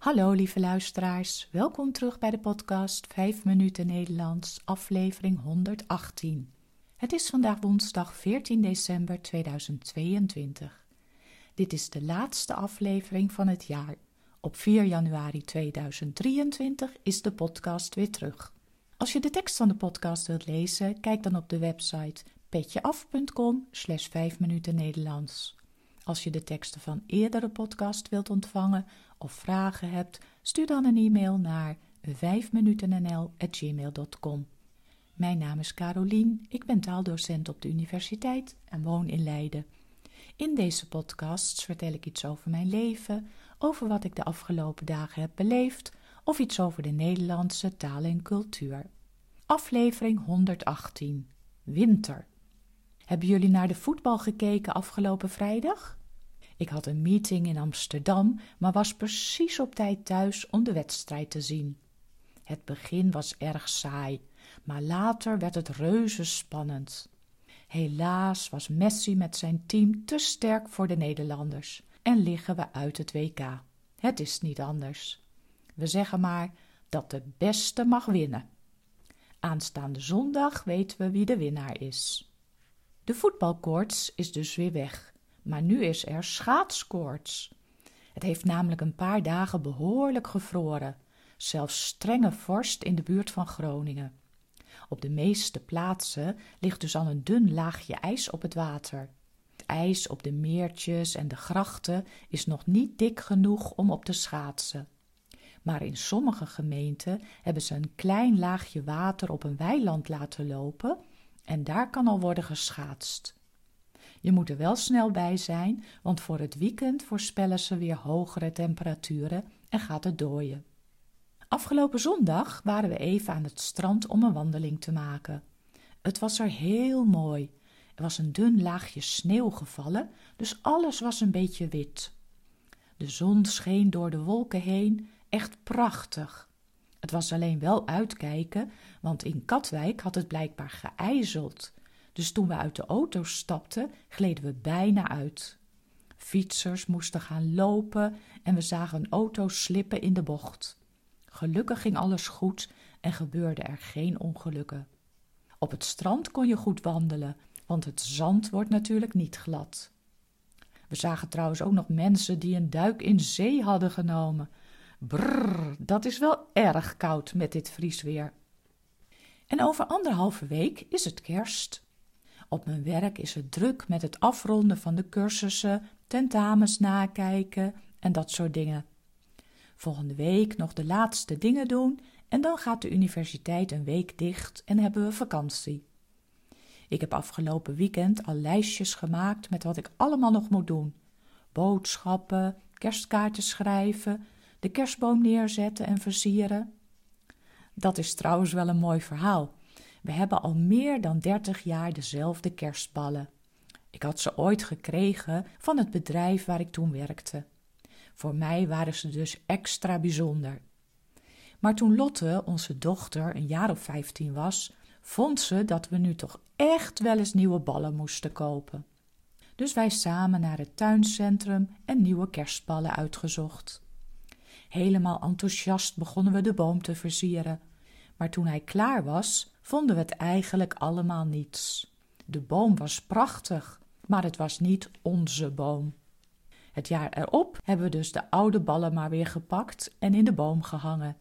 Hallo lieve luisteraars, welkom terug bij de podcast 5 minuten Nederlands, aflevering 118. Het is vandaag woensdag 14 december 2022. Dit is de laatste aflevering van het jaar. Op 4 januari 2023 is de podcast weer terug. Als je de tekst van de podcast wilt lezen, kijk dan op de website petjeaf.com slash 5 minuten Nederlands. Als je de teksten van eerdere podcast wilt ontvangen of vragen hebt, stuur dan een e-mail naar 5minutennl.gmail.com. Mijn naam is Carolien, ik ben taaldocent op de universiteit en woon in Leiden. In deze podcasts vertel ik iets over mijn leven, over wat ik de afgelopen dagen heb beleefd of iets over de Nederlandse taal en cultuur. Aflevering 118 Winter. Hebben jullie naar de voetbal gekeken afgelopen vrijdag? Ik had een meeting in Amsterdam, maar was precies op tijd thuis om de wedstrijd te zien. Het begin was erg saai, maar later werd het reuze spannend. Helaas was Messi met zijn team te sterk voor de Nederlanders en liggen we uit het WK. Het is niet anders. We zeggen maar dat de beste mag winnen. Aanstaande zondag weten we wie de winnaar is. De voetbalkoorts is dus weer weg, maar nu is er schaatskoorts. Het heeft namelijk een paar dagen behoorlijk gevroren, zelfs strenge vorst in de buurt van Groningen. Op de meeste plaatsen ligt dus al een dun laagje ijs op het water. Het ijs op de meertjes en de grachten is nog niet dik genoeg om op te schaatsen. Maar in sommige gemeenten hebben ze een klein laagje water op een weiland laten lopen en daar kan al worden geschaatst. Je moet er wel snel bij zijn, want voor het weekend voorspellen ze weer hogere temperaturen en gaat het dooien. Afgelopen zondag waren we even aan het strand om een wandeling te maken. Het was er heel mooi. Er was een dun laagje sneeuw gevallen, dus alles was een beetje wit. De zon scheen door de wolken heen, echt prachtig. Het was alleen wel uitkijken, want in Katwijk had het blijkbaar geijzeld. Dus toen we uit de auto stapten, gleden we bijna uit. Fietsers moesten gaan lopen en we zagen een auto slippen in de bocht. Gelukkig ging alles goed en gebeurde er geen ongelukken. Op het strand kon je goed wandelen, want het zand wordt natuurlijk niet glad. We zagen trouwens ook nog mensen die een duik in zee hadden genomen. Brrr, dat is wel erg koud met dit vriesweer. En over anderhalve week is het kerst. Op mijn werk is het druk met het afronden van de cursussen, tentamens nakijken en dat soort dingen. Volgende week nog de laatste dingen doen en dan gaat de universiteit een week dicht en hebben we vakantie. Ik heb afgelopen weekend al lijstjes gemaakt met wat ik allemaal nog moet doen: boodschappen, kerstkaarten schrijven, de kerstboom neerzetten en versieren. Dat is trouwens wel een mooi verhaal. We hebben al meer dan dertig jaar dezelfde kerstballen. Ik had ze ooit gekregen van het bedrijf waar ik toen werkte. Voor mij waren ze dus extra bijzonder. Maar toen Lotte, onze dochter, een jaar of vijftien was, vond ze dat we nu toch echt wel eens nieuwe ballen moesten kopen. Dus wij samen naar het tuincentrum en nieuwe kerstballen uitgezocht. Helemaal enthousiast begonnen we de boom te versieren. Maar toen hij klaar was, vonden we het eigenlijk allemaal niets. De boom was prachtig, maar het was niet onze boom. Het jaar erop hebben we dus de oude ballen maar weer gepakt en in de boom gehangen.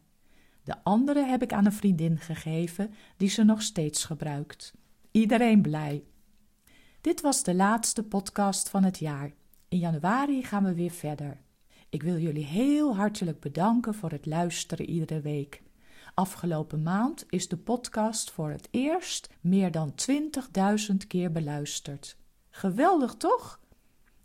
De andere heb ik aan een vriendin gegeven die ze nog steeds gebruikt. Iedereen blij. Dit was de laatste podcast van het jaar. In januari gaan we weer verder. Ik wil jullie heel hartelijk bedanken voor het luisteren iedere week. Afgelopen maand is de podcast voor het eerst meer dan 20.000 keer beluisterd. Geweldig toch?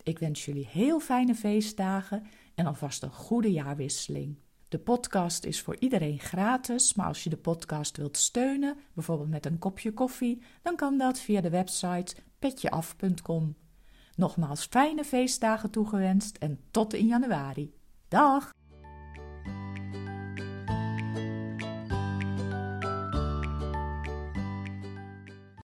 Ik wens jullie heel fijne feestdagen en alvast een goede jaarwisseling. De podcast is voor iedereen gratis, maar als je de podcast wilt steunen, bijvoorbeeld met een kopje koffie, dan kan dat via de website petjeaf.com. Nogmaals fijne feestdagen toegewenst en tot in januari. Dag!